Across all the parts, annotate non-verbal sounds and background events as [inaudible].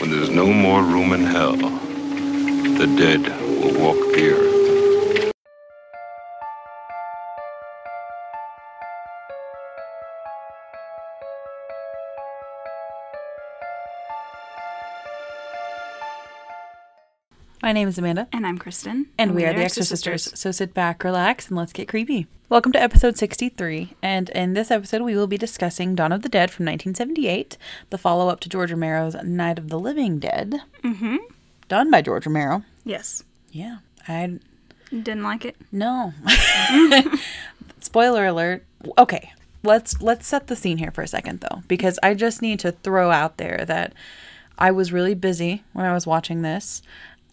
when there's no more room in hell, the dead will walk the My name is Amanda. And I'm Kristin. And we are the Extra Sisters. So sit back, relax, and let's get creepy. Welcome to episode 63. And in this episode, we will be discussing Dawn of the Dead from 1978, the follow up to George Romero's Night of the Living Dead. Mm-hmm. Done by George Romero. Yes. Yeah. I Didn't like it. no. [laughs] Spoiler alert. Okay. Let's let's set the scene here for a second though, because I just need to throw out there that I was really busy when I was watching this,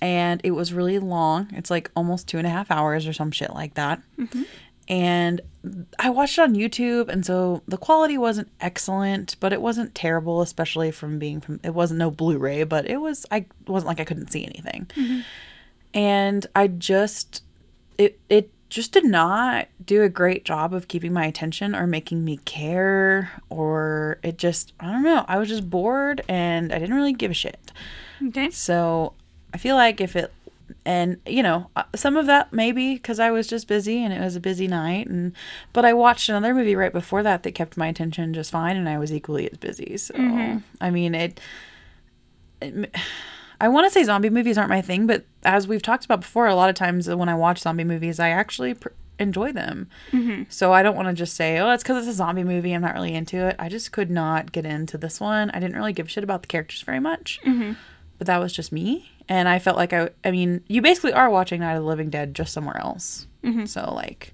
and it was really long. It's like almost two and a half hours or some shit like that. Mm-hmm. And I watched it on YouTube, and so the quality wasn't excellent, but it wasn't terrible, especially from being from. It wasn't no Blu-ray, but it was. I wasn't like I couldn't see anything, mm-hmm. and I just it it just did not do a great job of keeping my attention or making me care or it just I don't know. I was just bored and I didn't really give a shit. Okay. So I feel like if it, and you know, uh, some of that maybe because I was just busy and it was a busy night, and but I watched another movie right before that that kept my attention just fine, and I was equally as busy. So mm-hmm. I mean, it. it [sighs] I want to say zombie movies aren't my thing, but as we've talked about before, a lot of times when I watch zombie movies, I actually pr- enjoy them. Mm-hmm. So I don't want to just say, oh, it's because it's a zombie movie. I'm not really into it. I just could not get into this one. I didn't really give a shit about the characters very much mm-hmm. but that was just me and i felt like i i mean you basically are watching night of the living dead just somewhere else mm-hmm. so like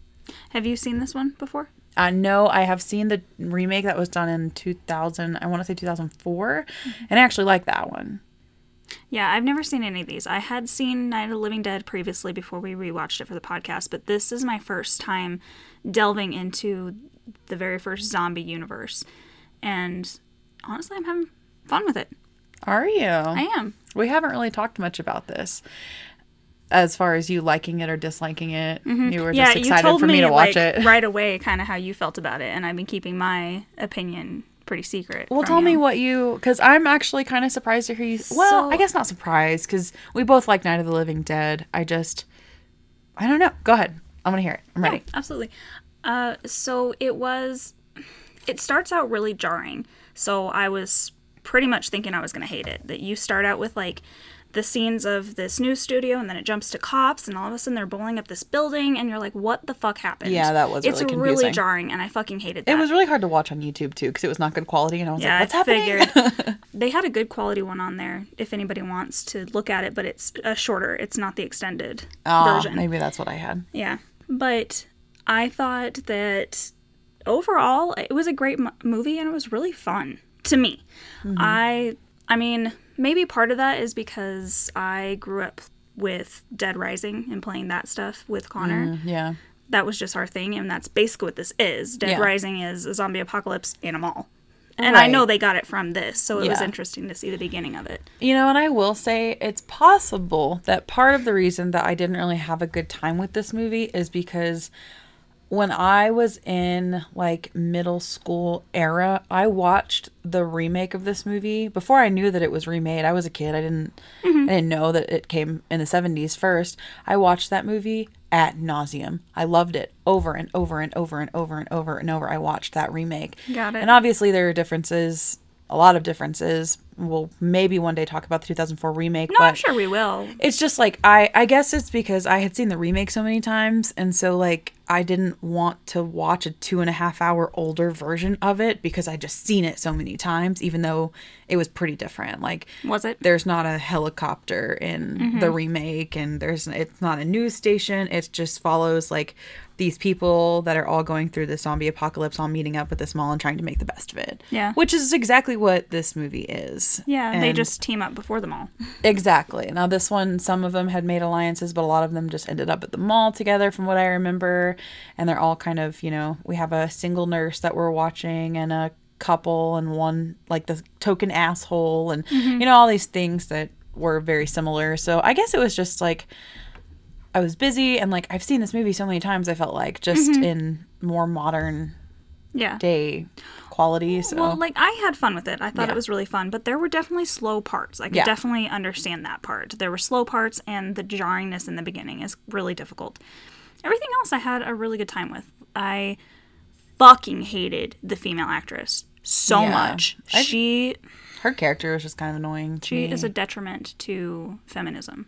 Have you seen this one before? Uh, i know i have seen the remake that was done in 2000 i want to say 2004 mm-hmm. and i actually like that one Yeah, I've never seen any of these. I had seen Night of the Living Dead previously before we rewatched it for the podcast, but this is my first time delving into the very first zombie universe. And honestly, I'm having fun with it. Are you I am. we haven't really talked much about this as far as you liking it or disliking it you were just excited for me, to watch like, it right away kind of how you felt about it, and I've been keeping my opinion pretty secret. Well, tell me what you, because I'm actually kind of surprised to hear you. Well, So- I guess not surprised because we both like Night of the Living Dead. I just, I don't know. Go ahead. I want to hear it. I'm ready. Yeah, absolutely. Uh, so it was. It starts out really jarring. So I was pretty much thinking I was going to hate it. That you start out with like the scenes of this news studio, and then it jumps to cops, and all of a sudden they're blowing up this building, and you're like, "What the fuck happened?" Yeah, that was It's really really jarring, and I fucking hated that. It was really hard to watch on YouTube too because it was not good quality, and I was Yeah, like, "What's I happening?" figured. [laughs] they had a good quality one on there if anybody wants to look at it, but it's uh, shorter. It's not the extended oh, version. maybe that's what I had. Yeah. But I thought that overall it was a great m- movie and it was really fun to me. Mm-hmm. I I mean, maybe part of that is because I grew up with Dead Rising and playing that stuff with Connor. Mm, yeah, That was just our thing and that's basically what this is. Dead Yeah. Rising is a zombie apocalypse in a mall. And I know they got it from this, so it was interesting to see the beginning of it. you know, and I will say it's possible that part of the reason that I didn't really have a good time with this movie is because when I was in like middle school era, I watched the remake of this movie before I knew that it was remade. I was a kid. I didn't mm-hmm. I didn't know that it came in the 70s first. I watched that movie at nauseum. I loved it over and over and over and over and over and over. I watched that remake. Got it. And obviously there are differences, a lot of differences. We'll maybe one day talk about the 2004 remake, No, but I'm sure we will. it's just like I I guess it's because I had seen the remake so many times and so like I didn't want to watch a two and a half hour older version of it because I just seen it so many times even though it was pretty different like Was it? there's not a helicopter in mm-hmm. the remake and there's it's not a news station it just follows like these people that are all going through the zombie apocalypse all meeting up at this mall and trying to make the best of it Yeah. which is exactly what this movie is Yeah, they just team up before the mall. Exactly. Now, this one, some of them had made alliances, but a lot of them just ended up at the mall together, from what I remember. And they're all kind of, you know, we have a single nurse that we're watching and a couple and one, like the token asshole, and, mm-hmm. you know, all these things that were very similar. So I guess it was just like, I was busy and like I've seen this movie so many times, I felt like just mm-hmm. in more modern Yeah. day quality. So Well, like I had fun with it. I thought Yeah. it was really fun, but there were definitely slow parts. I could Yeah. definitely understand that part. There were slow parts, and the jarringness in the beginning is really difficult. Everything else I had a really good time with. I fucking hated the female actress so Yeah. much. I- she her character was just kind of annoying. She me. is a detriment to feminism.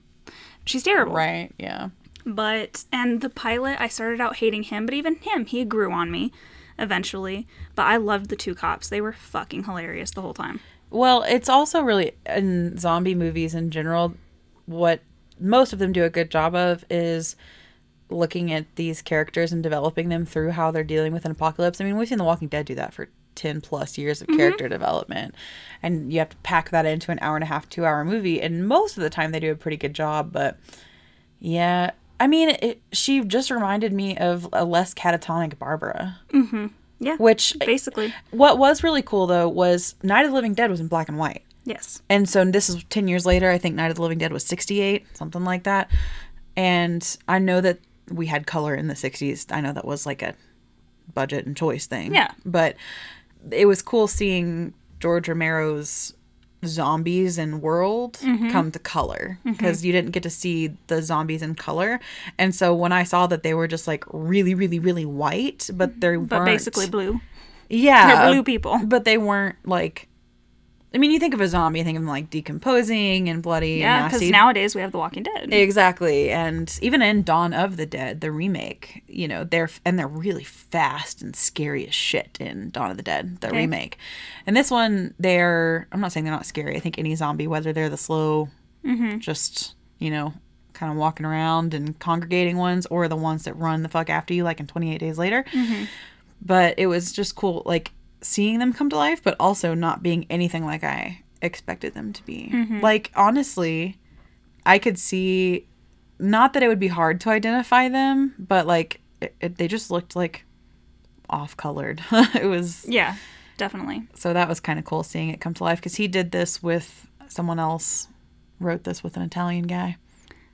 She's terrible. right. Yeah. But and the pilot, I started out hating him, but even him, he grew on me eventually. But I loved the two cops. They were fucking hilarious the whole time. Well, it's also really in zombie movies in general. What most of them do a good job of is looking at these characters and developing them through how they're dealing with an apocalypse. I mean, we've seen The Walking Dead do that for 10 plus years of mm-hmm. character development. And you have to pack that into an hour and a half, two hour movie. And most of the time they do a pretty good job. But yeah, I mean, it, she just reminded me of a less catatonic Barbara. Mm-hmm. Yeah. Which, basically. what was really cool though was Night of the Living Dead was in black and white. Yes. And so this is 10 years later. I think Night of the Living Dead was 68, something like that. And I know that we had color in the 60s. I know that was like a budget and choice thing. Yeah. But it was cool seeing George Romero's zombies and world Mm-hmm. come to color because you didn't get to see the zombies in color. And so when I saw that they were just like really, really, really white, but they But weren't. basically blue. yeah. They're blue people. But they weren't like. I mean, you think of a zombie, you think of them like decomposing and bloody Yeah, because nowadays we have The Walking Dead. Exactly, and even in Dawn of the Dead, the remake, you know, they're and they're really fast and scary as shit in Dawn of the Dead, the Okay. remake. And this one, they're I'm not saying they're not scary. I think any zombie, whether they're the slow, Mm-hmm. just you know, kind of walking around and congregating ones, or the ones that run the fuck after you, like in 28 Days Later. Mm-hmm. But it was just cool, like seeing them come to life, but also not being anything like I expected them to be. Mm-hmm. Like honestly, I could see not that it would be hard to identify them, but like it, it, they just looked like off colored. [laughs] it was yeah, definitely. so that was kind of cool seeing it come to life because he did this with someone else, wrote this with an Italian guy.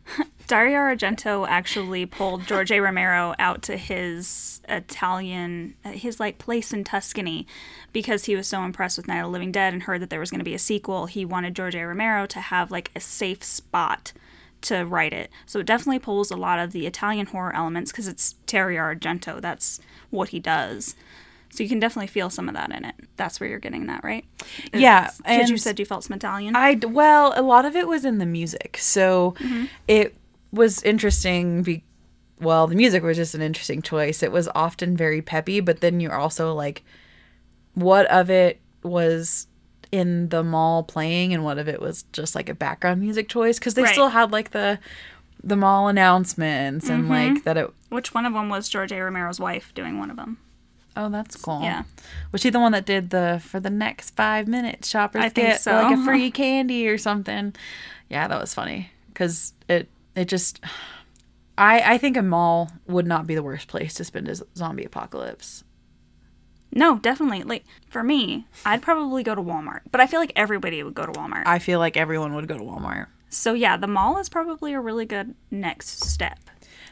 [laughs] Dario Argento actually pulled George A. [laughs] Romero out to his Italian, uh, his like place in Tuscany, because he was so impressed with Night of the Living Dead and heard that there was going to be a sequel. He wanted George A. Romero to have like a safe spot to write it. So it definitely pulls a lot of the Italian horror elements because it's Dario Argento. That's what he does. So you can definitely feel some of that in it. That's where you're getting that, right? Yeah, Because you said you felt some Italian. I well, a lot of it was in the music, so Mm-hmm. it was interesting. Be, well, the music was just an interesting choice. It was often very peppy, but then you're also like, what of it was in the mall playing, and what of it was just like a background music choice? Because they Right. still had like the the mall announcements and Mm-hmm. like that it. Which one of them was George A. Romero's wife doing one of them? Oh, that's cool. Yeah. Was she the one that did the for the next five minutes shoppers I get so. like a free [laughs] candy or something? Yeah, that was funny because it it just I I think a mall would not be the worst place to spend a zombie apocalypse. No, definitely. Like for me, I'd probably go to Walmart, but I feel like everybody would go to Walmart. I feel like everyone would go to Walmart. so yeah, the mall is probably a really good next step.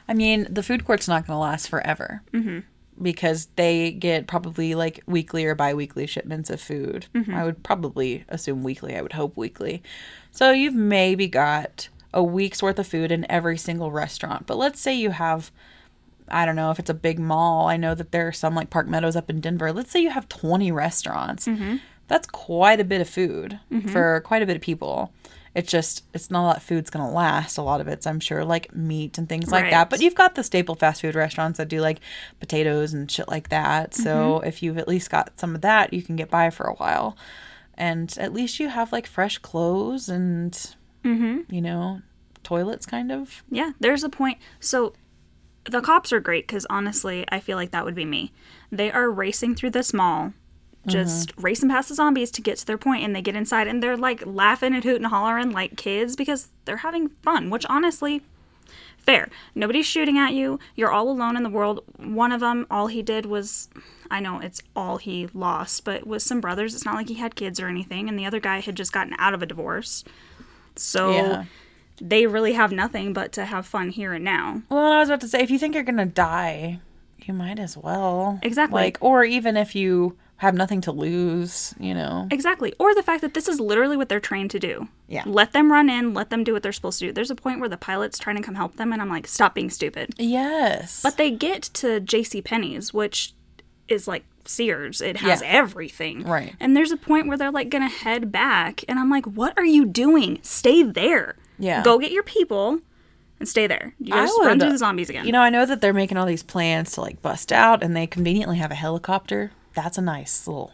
I mean, the food court's not going to last forever mm-hmm. Because they get probably like weekly or bi-weekly shipments of food. Mm-hmm. I would probably assume weekly. I would hope weekly. So you've maybe got a week's worth of food in every single restaurant. But let's say you have, I don't know if it's a big mall. I know that there are some like Park Meadows up in Denver. Let's say you have 20 restaurants. Mm-hmm. That's quite a bit of food mm-hmm. for quite a bit of people. It's just, it's not a lot of food's going to last. A lot of it's, I'm sure, like meat and things like that. But you've got the staple fast food restaurants that do like potatoes and shit like that. So mm-hmm. if you've at least got some of that, you can get by for a while. And at least you have like fresh clothes and, mm-hmm. you know, toilets kind of. Yeah, there's a point. So the cops are great because honestly, I feel like that would be me. They are racing through this mall, just mm-hmm. racing past the zombies to get to their point, and they get inside and they're like laughing and hooting and hollering like kids because they're having fun, which honestly, fair. Nobody's shooting at you. You're all alone in the world. One of them, all he did was. I know it's all he lost, but with some brothers, it's not like he had kids or anything, and the other guy had just gotten out of a divorce. So Yeah. they really have nothing but to have fun here and now. Well, I was about to say, if you think you're gonna die, you might as well. Exactly. Like, or even if you have nothing to lose, you know. Exactly. Or the fact that this is literally what they're trained to do. Yeah. Let them run in, let them do what they're supposed to do. There's a point where the pilot's trying to come help them, and I'm like, stop being stupid. Yes. But they get to J.C. Penney's, which is like Sears. It has Yeah. everything. Right. And there's a point where they're like gonna head back, and I'm like, what are you doing? Stay there. Yeah. Go get your people and stay there. You just run through uh, the zombies again. You know, I know that they're making all these plans to like bust out and they conveniently have a helicopter. That's a nice little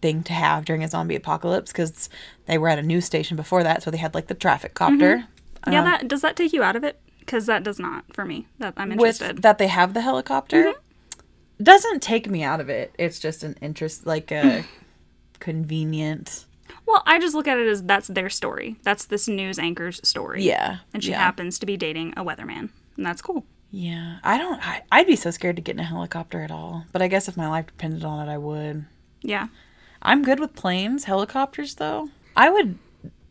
thing to have during a zombie apocalypse because they were at a news station before that, so they had like the traffic mm-hmm. copter. yeah, um, that does that take you out of it? Because that does not for me. That I'm With interested. that they have the helicopter mm-hmm. doesn't take me out of it. It's just an interest, like a [laughs] convenient. well, I just look at it as that's their story. That's this news anchor's story. Yeah, And she yeah. happens to be dating a weatherman, and that's cool. Yeah, I don't. I, I'd be so scared to get in a helicopter at all. But I guess if my life depended on it, I would. Yeah. I'm good with planes, helicopters though. I would,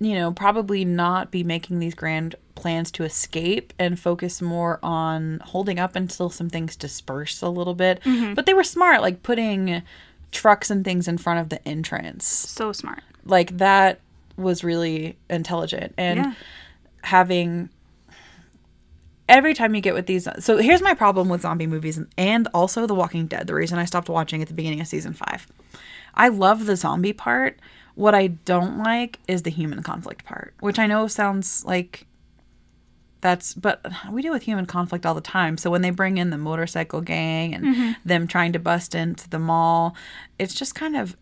you know, probably not be making these grand plans to escape and focus more on holding up until some things disperse a little bit. Mm-hmm. But they were smart, like putting trucks and things in front of the entrance. So smart. Like that was really intelligent. And Yeah. having every time you get with these so here's my problem with zombie movies and also the walking dead the reason i stopped watching at the beginning of season five i love the zombie part what i don't like is the human conflict part which i know sounds like that's but we deal with human conflict all the time so when they bring in the motorcycle gang and mm-hmm. them trying to bust into the mall it's just kind of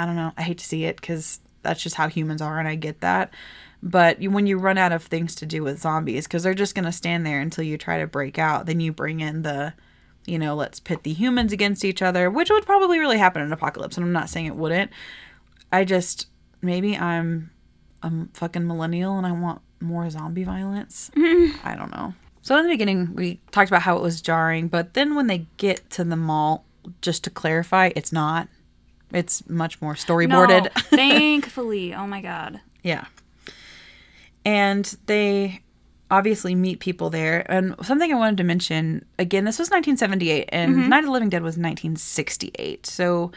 I don't know. I hate to see it because that's just how humans are, and I get that. But when you run out of things to do with zombies, because they're just going to stand there until you try to break out, then you bring in the, you know, let's pit the humans against each other, which would probably really happen in an apocalypse. And I'm not saying it wouldn't. I just, maybe I'm a fucking millennial and I want more zombie violence. [laughs] I don't know. So in the beginning, we talked about how it was jarring, but then when they get to the mall, just to clarify, it's not. It's much more No, storyboarded. [laughs] thankfully. Oh my god. Yeah. And they obviously meet people there. And something I wanted to mention again, this was 1978, and mm-hmm. Night of the Living Dead was 1968. So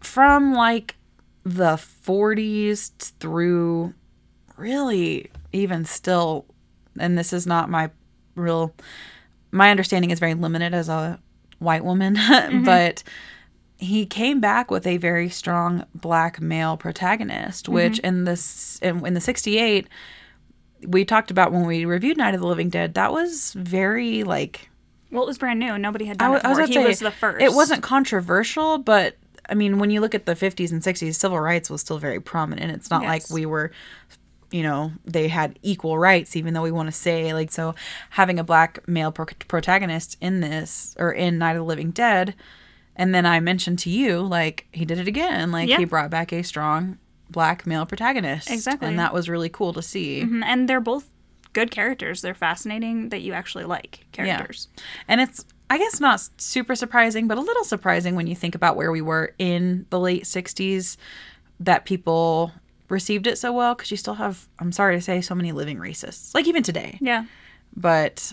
from like the 40s through really even still, and this is not my real, my understanding is very limited as a white woman, [laughs] mm-hmm. but he came back with a very strong black male protagonist, which mm-hmm. in this in, in the '68 we talked about when we reviewed Night of the Living Dead. That was very like Well, it was brand new. Nobody had done wa- it I was before. He say, was the first. It wasn't controversial, but I mean, when you look at the 50s and 60s, civil rights was still very prominent. It's not like we were, you know, they had equal rights, even though we want to say, like, so having a black male pro- protagonist in this or in Night of the Living Dead. And then I mentioned to you, like, he did it again. Like, Yeah. he brought back a strong black male protagonist. Exactly. And that was really cool to see. Mhm, And they're both good characters. They're fascinating that you actually like characters. And it's, I guess, not super surprising, but a little surprising when you think about where we were in the late 60s that people received it so well because you still have, I'm sorry to say, so many living racists. Like even today. Yeah. But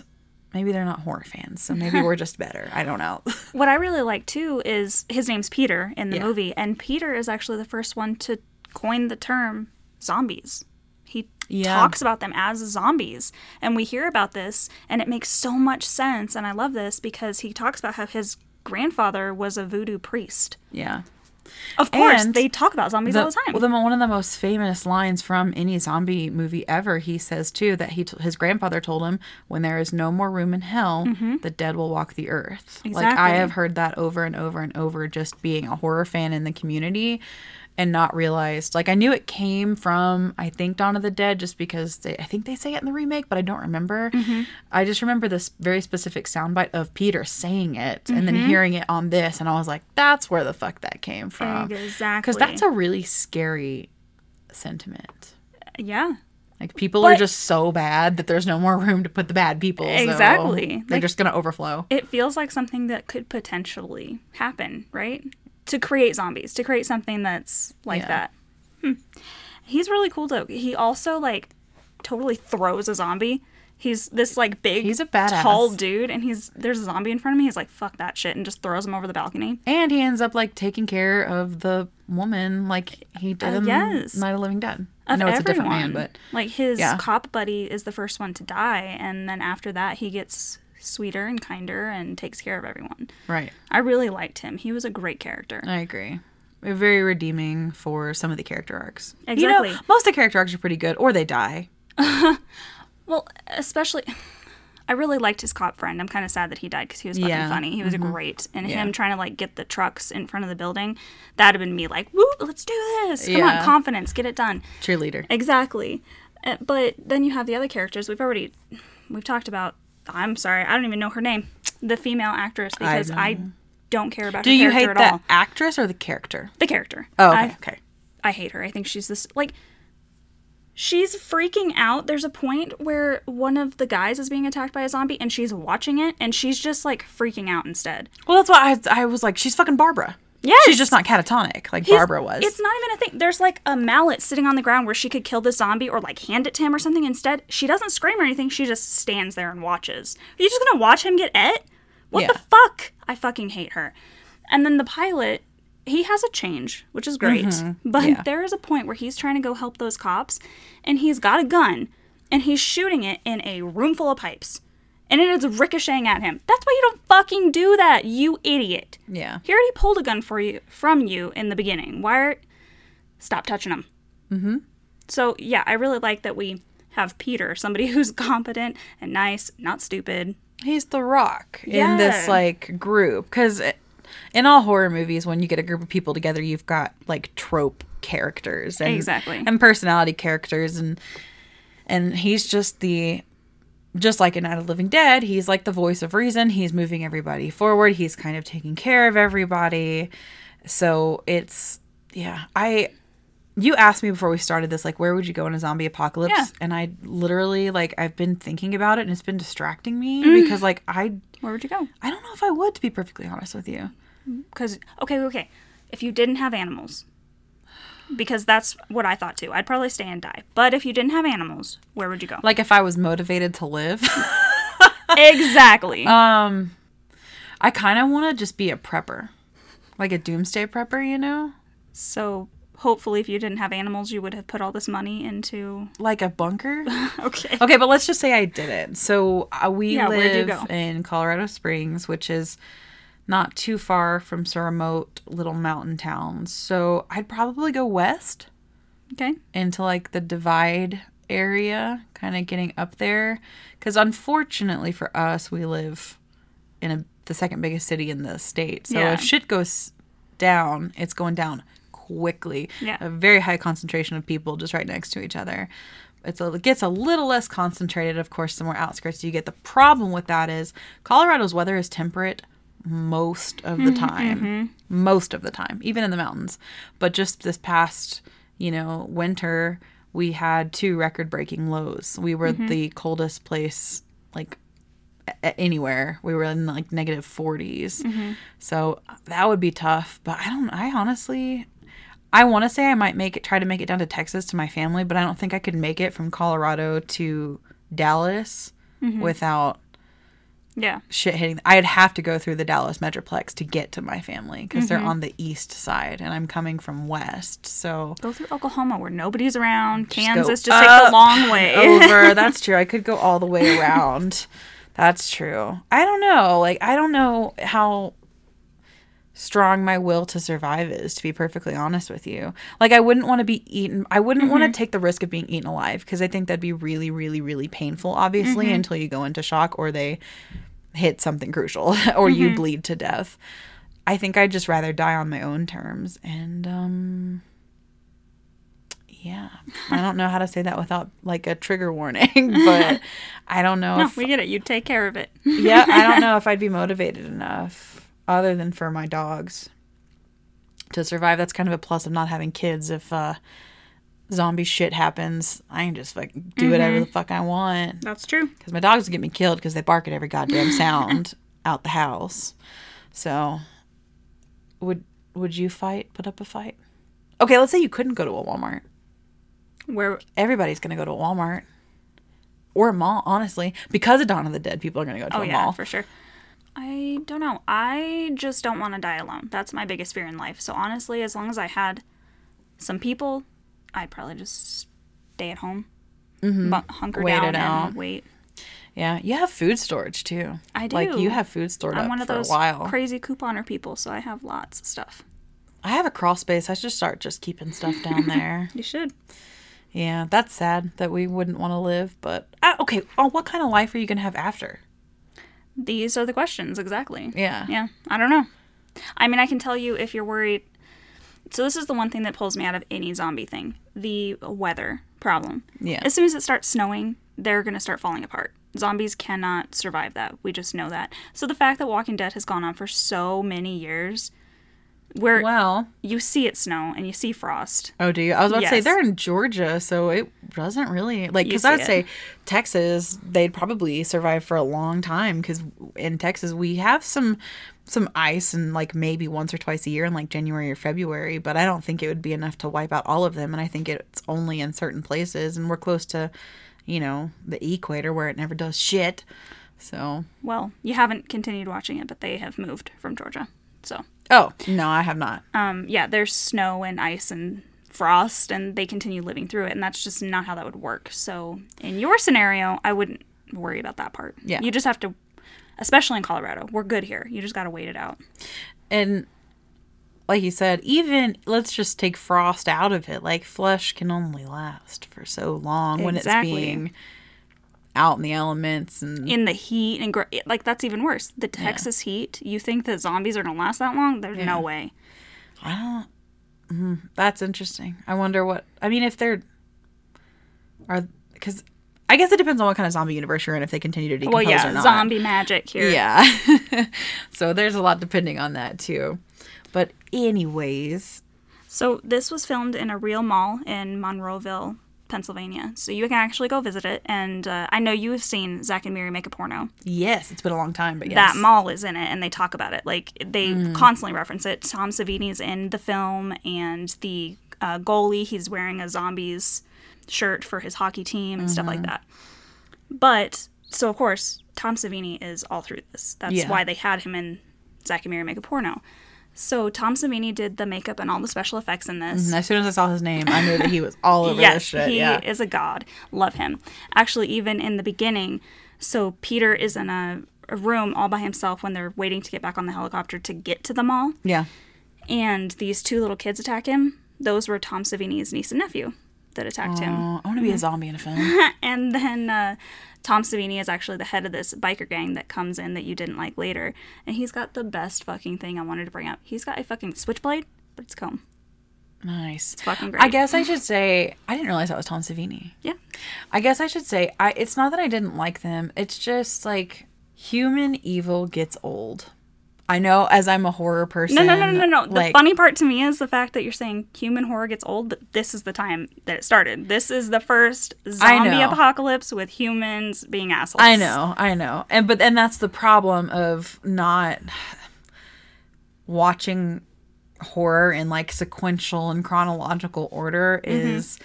maybe they're not horror fans. So maybe we're just better. I don't know. [laughs] What I really like too is his name's Peter in the Yeah. movie, and Peter is actually the first one to coin the term zombies. He Yeah. talks about them as zombies, and we hear about this, and it makes so much sense. And I love this because he talks about how his grandfather was a voodoo priest. yeah. Of course, And they talk about zombies all the time. Well, the, one of the most famous lines from any zombie movie ever, he says too that he t- his grandfather told him, "When there is no more room in hell, the dead will walk the earth." Like I Mm-hmm. Have heard that over and over and over, just being a horror fan in the community, and not realized. Like I knew it came from I think Dawn of the Dead, just because they, I think they say it in the remake, but I don't remember. Mm-hmm. I just remember this very specific soundbite of Peter saying it, and Mm-hmm. then hearing it on this, and I was like, "That's where the fuck that came from." Exactly. Because that's a really scary sentiment. yeah. Like people are just so bad that there's no more room to put the bad people. so Exactly. they're Like- just gonna overflow. it feels like something that could potentially happen, right? To create zombies, to create something that's like Yeah. that. Hmm. He's really cool though. He also like totally throws a zombie. He's this like big, He's a badass. tall dude, and he's there's a zombie in front of me. He's like, "Fuck that shit," and just throws him over the balcony. And he ends up like taking care of the woman like he did Uh, in yes. Night of Living Dead. I Of know it's a different man, but like his Yeah. cop buddy is the first one to die, and then after that, he gets sweeter and kinder and takes care of everyone. right. I really liked him. He was a great character. I agree. Very redeeming for some of the character arcs. You Exactly. know, most of the character arcs are pretty good, or they die. [laughs] Well, especially, [sighs] I really liked his cop friend. I'm kind of sad that he died because he was fucking Yeah. funny. He was great, and Yeah. him trying to like get the trucks in front of the building, that'd have been me like, "Woo, let's do this! Come Yeah. on, confidence, get it done." Cheerleader. Exactly. Uh, But then you have the other characters. We've already we've talked about. I'm sorry, I don't even know her name. The female actress because I, don't don't care about Do her you hate at the all. actress or the character? The character. Oh, okay. I, okay. I hate her. I think she's this like she's freaking out. There's a point where one of the guys is being attacked by a zombie and she's watching it and she's just like freaking out instead. Well, that's why I, I was like, she's fucking Barbara. Yeah. She's just not catatonic like He's- Barbara was. It's not even a thing. There's like a mallet sitting on the ground where she could kill the zombie or like hand it to him or something. Instead, she doesn't scream or anything. She just stands there and watches. Are you just gonna watch him get et? What the fuck? I fucking hate her. And then the pilot, he has a change, which is great. [laughs] But Mm-hmm. Yeah. there is a point where he's trying to go help those cops, and he's got a gun, and he's shooting it in a room full of pipes, and it is ricocheting at him. That's why you don't fucking do that, you idiot. yeah. He already pulled a gun for you from you in the beginning. Why are you? stop touching him? Mm-hmm. So yeah, I really like that we have Peter, somebody [laughs] who's competent and nice, not stupid. He's the rock in this like group because in all horror movies, when you get a group of people together, you've got like trope characters and Exactly. and personality characters and and he's just the just like in Night of Living Dead, he's like the voice of reason. He's moving everybody forward. He's kind of taking care of everybody. So it's yeah, I you asked me before we started this like where would you go in a zombie apocalypse Yeah. and i literally like i've been thinking about it and it's been distracting me mm. because like i Where would you go? i don't know if i would to be perfectly honest with you Because okay, okay, if you didn't have animals, because that's what I thought too. I'd probably stay and die. But if you didn't have animals, where would you go? like if i was motivated to live [laughs] exactly. um i kind of want to just be a prepper like a doomsday prepper you know so hopefully, if you didn't have animals, you would have put all this money into. like a bunker [laughs] Okay. Okay, but let's just say I didn't. So uh, we Yeah, live in Colorado Springs, which is not too far from some remote little mountain towns. So I'd probably go west Okay. into like the Divide area, kind of getting up there. Because unfortunately for us, we live in a, the second biggest city in the state. So Yeah. if shit goes down, it's going down quickly. Yeah. A very high concentration of people just right next to each other. It's a, it gets a little less concentrated, of course, the more outskirts you get. The problem with that is Colorado's weather is temperate most of the mm-hmm, time. Mm-hmm. Most of the time, even in the mountains. But just this past, you know, winter, we had two record breaking lows. We were mm-hmm. the coldest place, like a- anywhere. We were in like negative 40s. So that would be tough. But I don't, I honestly, I want to say I might make it, try to make it down to Texas to my family, but I don't think I could make it from Colorado to Dallas without Yeah. shit hitting. I'd have to go through the Dallas Metroplex to get to my family because they're mm-hmm. on the east side and I'm coming from west. So Go through Oklahoma where nobody's around. go Kansas just takes a up, long way. over. [laughs] That's true. I could go all the way around. That's true. I don't know. Like I don't know how strong my will to survive is to be perfectly honest with you. Like I wouldn't want to be eaten. I wouldn't want Mm-hmm. to take the risk of being eaten alive because I think that'd be really really really painful obviously Mm-hmm. until you go into shock or they hit something crucial [laughs] or Mm-hmm. you bleed to death. I think I'd just rather die on my own terms and um yeah. I don't know how to say that without like a trigger warning, [laughs] but [laughs] I don't know no, if we get it. You take care of it. yeah, I don't know if I'd be motivated enough other than for my dogs to survive. That's kind of a plus of not having kids. If uh, zombie shit happens, I can just like do whatever the fuck I want. That's true. Because my dogs would get me killed because they bark at every goddamn [laughs] sound out the house. So, would would you fight? Put up a fight? Okay, let's say you couldn't go to a Walmart. Where Everybody's gonna go to a Walmart. or a mall, honestly. Because of Dawn of the Dead, people are going to go to Oh a yeah, mall. for sure. I don't know. I just don't want to die alone. That's my biggest fear in life. So honestly, as long as I had some people, I'd probably just stay at home, mm-hmm. hunker Wait down and wait. Yeah, you have food storage too. I do. Like you have food stored I'm up one of for those a while. crazy couponer people, so I have lots of stuff. I have a crawl space. I should start just keeping stuff down [laughs] there. You should. yeah, that's sad that we wouldn't want to live. But uh, okay, oh, what kind of life are you gonna have after? These are the questions exactly. Yeah. Yeah, I don't know. I mean, I can tell you if you're worried. So this is the one thing that pulls me out of any zombie thing: the weather problem. Yeah. As soon as it starts snowing, they're gonna start falling apart. Zombies cannot survive that. We just know that. So the fact that Walking Dead has gone on for so many years, where Well, you see it snow and you see frost. oh, do you? I was about to say they're in Georgia, so it doesn't really like. Because I would see say. Texas, they'd probably survive for a long time. Because in Texas, we have some some ice and like maybe once or twice a year in like January or February, but I don't think it would be enough to wipe out all of them. And I think it's only in certain places, and we're close to, you know, the equator where it never does shit. So, Well, you haven't continued watching it, but they have moved from Georgia. So, oh no, I have not. um, yeah, there's snow and ice and frost, and they continue living through it, and that's just not how that would work. So, in your scenario, I wouldn't worry about that part. Yeah. you just have to, especially in Colorado, we're good here. You just got to wait it out. and like you said, even let's just take frost out of it. Like flesh can only last for so long when it's Exactly. being out in the elements and In the heat and gr- like that's even worse. The Texas heat. You think that zombies are gonna last that long? There's no way. Mm, that's interesting. I wonder what I mean if they're are because I guess it depends on what kind of zombie universe you're in if they continue to decompose Well, yeah, or not. zombie magic here. Yeah. [laughs] so there's a lot depending on that too. But anyways, So this was filmed in a real mall in Monroeville, Pennsylvania. So you can actually go visit it. And uh, I know you have seen Zack and Miri make a porno. yes, it's been a long time, but yes. That mall is in it, and they talk about it. Like they constantly reference it. Tom Savini's in the film, and the uh, goalie he's wearing a zombies shirt for his hockey team and stuff like that. But so of course Tom Savini is all through this. That's Yeah. why they had him in Zack and Miri make a porno. So Tom Savini did the makeup and all the special effects in this. And as soon as I saw his name, I knew that he was all over this yes, shit. he yeah. is a god. Love him. Actually, even in the beginning, so Peter is in a, a room all by himself when they're waiting to get back on the helicopter to get to the mall, yeah. and these two little kids attack him. Those were Tom Savini's niece and nephew that attacked him. I want to be a zombie in a film. [laughs] And then uh, Tom Savini is actually the head of this biker gang that comes in that you didn't like later. And he's got the best fucking thing I wanted to bring up. He's got a fucking switchblade, but it's comb. nice. It's fucking great. I guess I should [laughs] say I didn't realize that was Tom Savini. Yeah. I guess I should say I. It's not that I didn't like them. It's just like human evil gets old. I know, as I'm a horror person. No, no, no, no, no. The funny part to me is the fact that you're saying human horror gets old, but this is the time that it started. This is the first zombie apocalypse with humans being assholes. I know, I know, and but and that's the problem of not watching horror in like sequential and chronological order mm-hmm. is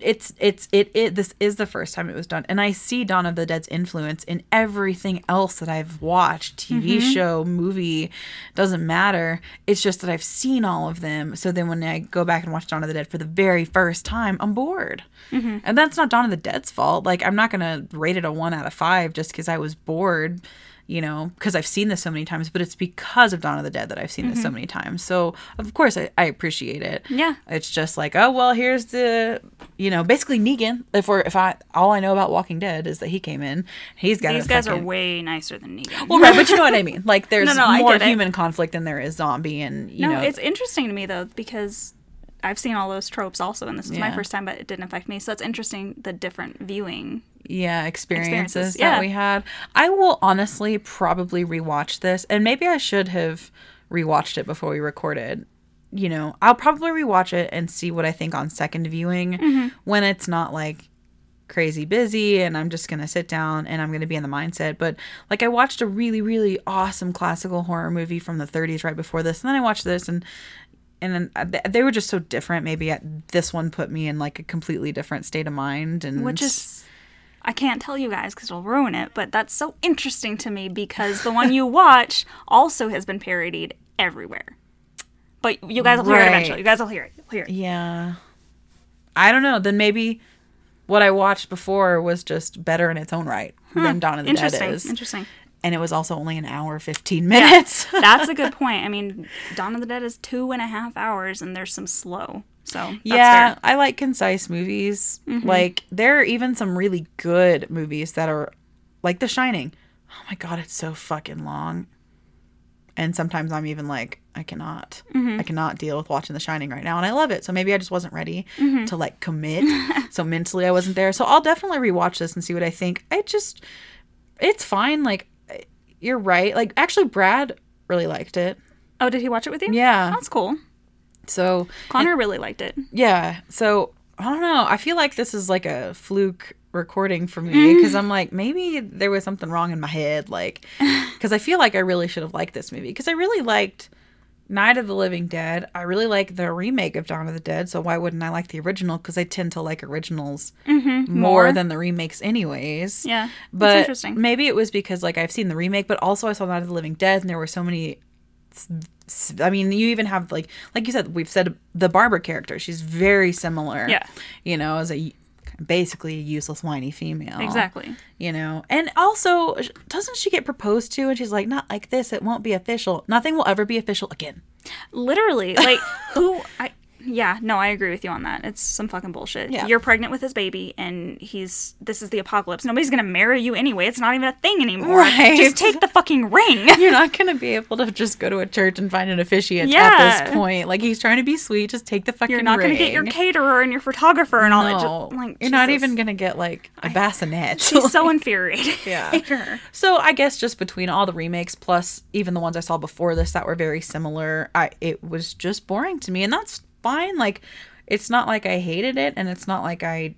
it's it's it, it this is the first time it was done. And i see dawn of the dead's influence in everything else that i've watched tv mm-hmm. show movie doesn't matter. It's just that i've seen all of them. So then when i go back and watch dawn of the dead for the very first time i'm bored. Mm-hmm. And that's not dawn of the dead's fault. Like i'm not gonna rate it a one out of five just because i was bored you know, because I've seen this so many times, but it's because of Dawn of the Dead that I've seen this so mm-hmm. many times. So of course I, I appreciate it. Yeah. It's just like, oh well, here's the, you know, basically Negan. If we're if I all I know about Walking Dead is that he came in, he's got These guys are way nicer than Negan. well, right, but you know what I [laughs] mean. Like there's No, no, more get it. human conflict than there is zombie, and you no, know, it's interesting to me though because I've seen all those tropes also, and this is my first time, but it didn't affect me. So it's interesting the different viewing. yeah experiences, Experiences, that yeah. we had. I will honestly probably rewatch this, and maybe I should have rewatched it before we recorded. You know, I'll probably rewatch it and see what I think on second viewing when it's not like crazy busy and I'm just going to sit down and I'm going to be in the mindset. But like I watched a really really awesome classical horror movie from the 30s right before this and then I watched this and and then uh, they were just so different maybe uh, this one put me in like a completely different state of mind and Which is, I can't tell you guys because it'll ruin it, but that's so interesting to me because the one you [laughs] watch also has been parodied everywhere. But you guys will hear it Right. eventually. You guys will hear it. You'll hear it. Yeah. I don't know. Then maybe what I watched before was just better in its own right hmm. than Dawn of the Dead Interesting. is. Interesting. And it was also only an hour, 15 minutes. [laughs] That's a good point. I mean, Dawn of the Dead is two and a half hours, and there's some slow. So that's yeah, fair. I like concise movies. Mm-hmm. Like, there are even some really good movies that are like The Shining. Oh my God, it's so fucking long. And sometimes I'm even like, I cannot, mm-hmm. I cannot deal with watching The Shining right now, and I love it. So maybe I just wasn't ready mm-hmm. to like commit. [laughs] so mentally, I wasn't there. So I'll definitely rewatch this and see what I think. I just, it's fine. Like, you're right. Like, actually, Brad really liked it. Oh, did he watch it with you? Yeah. That's cool. So Connor really liked it. yeah. So I don't know. I feel like this is like a fluke recording for me mm-hmm. because I'm like maybe there was something wrong in my head, like [laughs] because I feel like I really should have liked this movie because I really liked Night of the Living Dead. I really like the remake of Dawn of the Dead. So why wouldn't I like the original? Because I tend to like originals mm-hmm. more, more. than the remakes, anyways. Yeah. But interesting. maybe it was because like I've seen the remake, but also I saw Night of the Living Dead, and there were so many. I mean, you even have like like you said, we've said the Barbara character. She's very similar. Yeah. You know, as a basically a useless whiny female. Exactly. You know, and also doesn't she get proposed to, and she's like, not like this. It won't be official. Nothing will ever be official again. Literally, like [laughs] who I yeah, no, I agree with you on that. It's some fucking bullshit. Yeah. You're pregnant with his baby and he's this is the apocalypse. Nobody's gonna marry you anyway. It's not even a thing anymore. Right. Just take the fucking ring. [laughs] You're not gonna be able to just go to a church and find an officiant at this point. Like he's trying to be sweet. Just take the fucking. ring. You're not gonna get your caterer and your photographer and all that. No, Just, like, you're not even gonna get like a bassinet. She's so [laughs] infuriated. [laughs] Yeah. So I guess just between all the remakes plus even the ones I saw before this that were very similar, I it was just boring to me, and that's fine. Like, it's not like I hated it, and it's not like I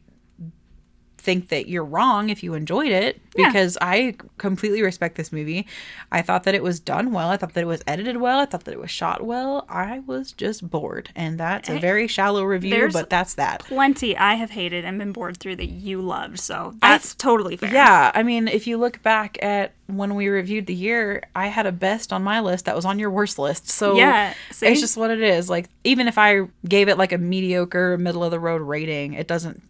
think that you're wrong if you enjoyed it Yeah. because I completely respect this movie. I thought that it was done well. I thought that it was edited well. I thought that it was shot well. I was just bored, and that's a eh, very shallow review, but that's that. Plenty I have hated and been bored through that you loved, so that's totally fair. Yeah, I mean, if you look back at when we reviewed the year, I had a best on my list that was on your worst list. So Yeah, see? it's just what it is. Like even if I gave it like a mediocre, middle of the road rating, it doesn't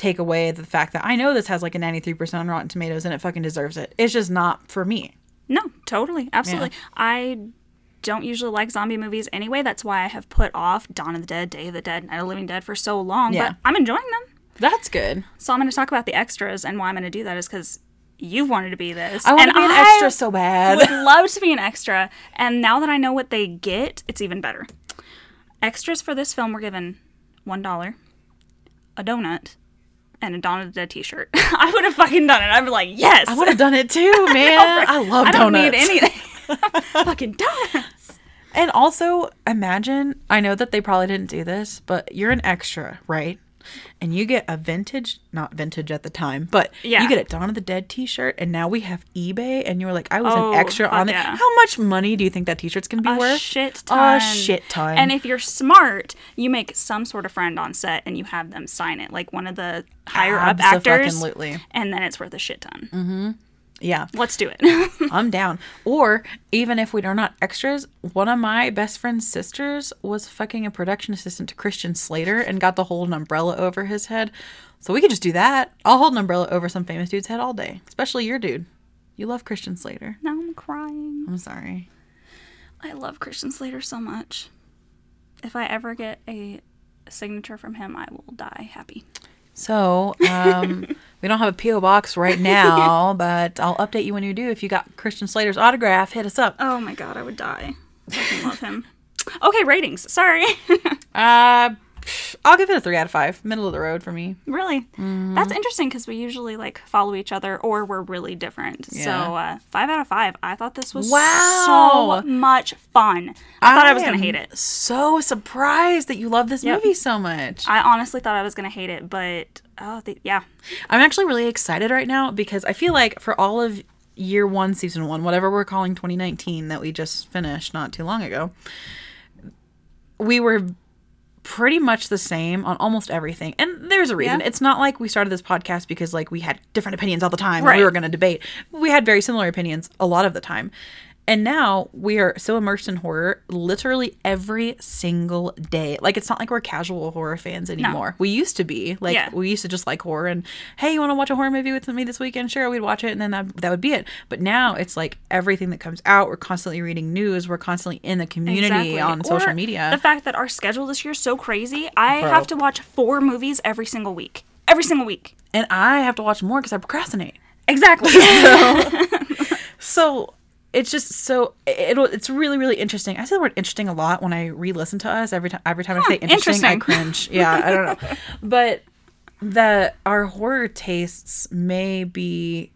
take away the fact that I know this has like a 93% on Rotten Tomatoes and it fucking deserves it. It's just not for me. No, totally. Absolutely. I don't usually like zombie movies anyway. That's why I have put off Dawn of the Dead, Day of the Dead, Night of the Living Dead for so long. Yeah. But I'm enjoying them. That's good. So I'm going to talk about the extras, and why I'm going to do that is because you've wanted to be this. I want and to be an I extra so bad. would love to be an extra. And now that I know what they get, it's even better. Extras for this film were given $1, a donut, and a Dawn of the Dead t shirt. [laughs] I would have fucking done it. I'd be like, yes. I would have done it [laughs] too, man. I, love I don't donuts. need anything. [laughs] fucking donuts. And also, imagine I know that they probably didn't do this, but you're an extra, right? And you get a vintage, not vintage at the time, but Yeah. you get a Dawn of the Dead t shirt, and now we have eBay, and you're like, I was Oh, an extra on it. yeah. How much money do you think that t shirt's gonna be worth? a worth? shit ton. A shit ton. And if you're smart, you make some sort of friend on set and you have them sign it, like one of the higher up actors. Abso-fucking-lutely. And then it's worth a shit ton. Mm-hmm. Yeah, Let's do it. [laughs] I'm down. Or even if we are not extras, one of my best friend's sisters was fucking a production assistant to Christian Slater and got to hold an umbrella over his head. So we could just do that. I'll hold an umbrella over some famous dude's head all day, especially your dude. You love Christian Slater. now I'm crying. I'm sorry. I love Christian Slater so much. If I ever get a signature from him, I will die happy. So, um, we don't have a P.O. box right now, [laughs] but I'll update you when you do. If you got Christian Slater's autograph, hit us up. Oh my god, I would die. I love him. Okay, ratings. Sorry. [laughs] Uh, I'll give it a three out of five. Middle of the road for me. Really? Mm-hmm. That's interesting because we usually like follow each other or we're really different. So uh, five out of five. I thought this was Wow. so much fun. I thought I was gonna hate it. So surprised that you love this Yep. movie so much. I honestly thought I was gonna hate it, but oh the, yeah, I'm actually really excited right now because I feel like for all of year one, season one, whatever we're calling 2019 that we just finished not too long ago, we were pretty much the same on almost everything. And there's a reason. Yeah. It's not like we started this podcast because like we had different opinions all the time and we were going to debate. We had very similar opinions a lot of the time. And now we are so immersed in horror literally every single day. Like it's not like we're casual horror fans anymore. We used to be. Like Yeah. we used to just like horror and hey, you want to watch a horror movie with me this weekend? Sure, we'd watch it and then that, that would be it. But now it's like everything that comes out, we're constantly reading news, we're constantly in the community Exactly. on social media. The fact that our schedule this year is so crazy, I Bro. have to watch four movies every single week. Every single week. and I have to watch more because I procrastinate. Exactly. [laughs] So [laughs] it's just so it, it's really really interesting. I say the word interesting a lot when I re-listen to us every time. Every time I hmm, say interesting, I cringe. Yeah, I don't know, [laughs] but that our horror tastes may be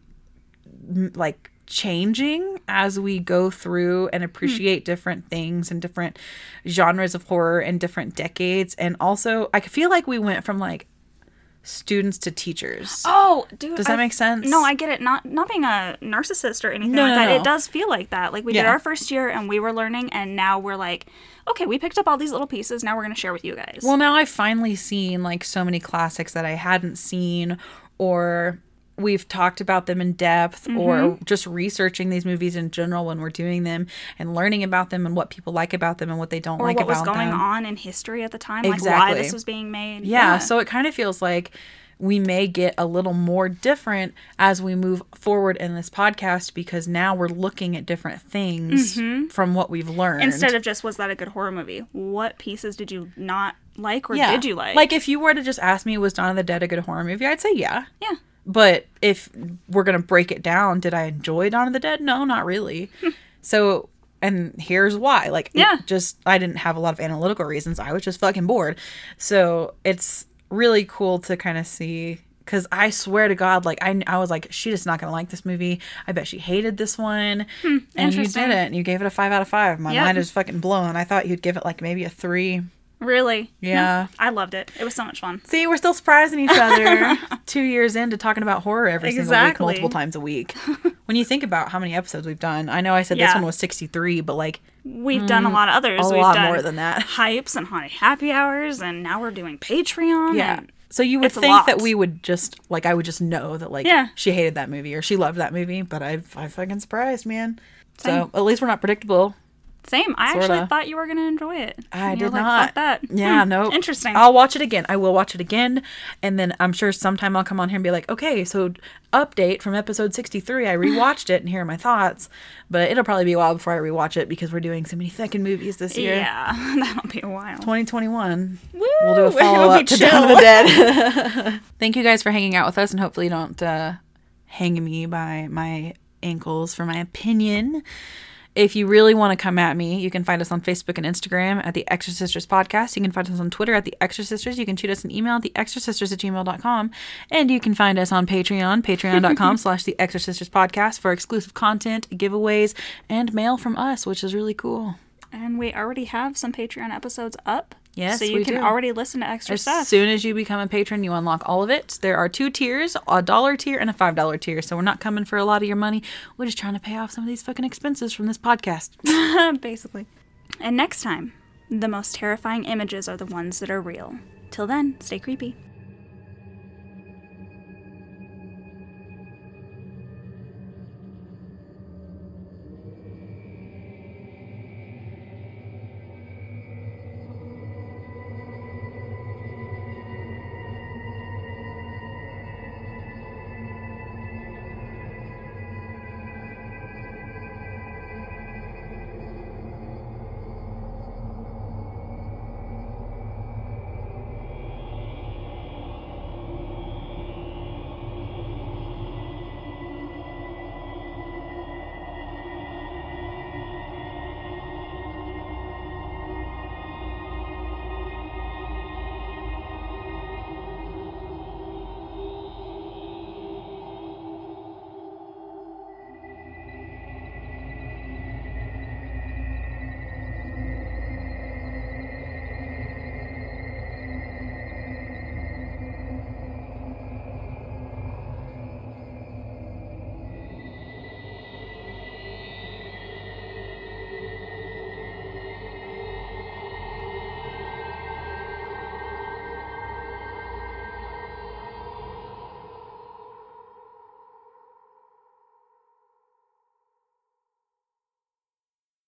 like changing as we go through and hmm. appreciate different things and different genres of horror in different decades and also i feel like we went from like students to teachers Oh, dude. Does that I- make sense? No, I get it. Not not being a narcissist or anything No, like no, that. no. It does feel like that. Like we did our first year and we were learning and now we're like, okay, we picked up all these little pieces. Now we're gonna share with you guys. Well, now I've finally seen like so many classics that I hadn't seen, or we've talked about them in depth, or Mm-hmm. just researching these movies in general when we're doing them and learning about them and what people like about them and what they don't or like what about was going them. on in history at the time, like why this was being made. Yeah, so it kind of feels like we may get a little more different as we move forward in this podcast because now we're looking at different things from what we've learned. Mm-hmm. instead of just was that a good horror movie? What pieces did you not like or yeah. did you like? Like if you were to just ask me, was Dawn of the Dead a good horror movie? I'd say yeah. yeah. But if we're gonna break it down, did I enjoy Dawn of the Dead? No, not really. [laughs] so, and here's why. Like, it Yeah. just I didn't have a lot of analytical reasons. I was just fucking bored. So it's really cool to kind of see. Cause I swear to God, like I, I was like, she just not gonna like this movie. I bet she hated this one, hmm, and you interesting. didn't. You gave it a five out of five. My Yep. mind is fucking blown. I thought you'd give it like maybe a three. Really? Yeah. I loved it. It was so much fun. See, we're still surprising each other [laughs] two years into talking about horror every single week, multiple times a week. [laughs] when you think about how many episodes we've done, I know I said this one was 63, but like We've done a lot of others. Mm, a We've lot done more than that. [laughs] Hypes and haunted happy hours, and now we're doing Patreon. Yeah. and- So you would think that we would just like I would just know that like Yeah. she hated that movie or she loved that movie, but I I fucking surprised, man. So at least we're not predictable. Same. I Sorta. actually thought you were gonna enjoy it. I And did like, not. That. Yeah, Hmm, no. Interesting. I'll watch it again. I will watch it again, and then I'm sure sometime I'll come on here and be like, okay, so update from episode 63. I rewatched it and here are my thoughts. But it'll probably be a while before I rewatch it because we're doing so many fucking movies this year. yeah, [laughs] that'll be a while. 2021. Woo, We'll do a [laughs] follow up to Dawn of the. Dead. [laughs] Thank you guys for hanging out with us, and hopefully you don't uh, hang me by my ankles for my opinion. If you really want to come at me, you can find us on Facebook and Instagram at the Extra Sisters Podcast. You can find us on Twitter at the Extra Sisters. You can shoot us an email at the extra sisters at gmail.com. And you can find us on Patreon, [laughs] patreon.com slash the Extra Sisters Podcast for exclusive content, giveaways, and mail from us, which is really cool. And we already have some Patreon episodes up. Yes, so you can do. already listen to extra As stuff. As soon as you become a patron, you unlock all of it. There are two tiers a dollar tier and a five dollar tier. So we're not coming for a lot of your money. We're just trying to pay off some of these fucking expenses from this podcast. [laughs] [laughs] Basically. And next time, the most terrifying images are the ones that are real. Till then, stay creepy.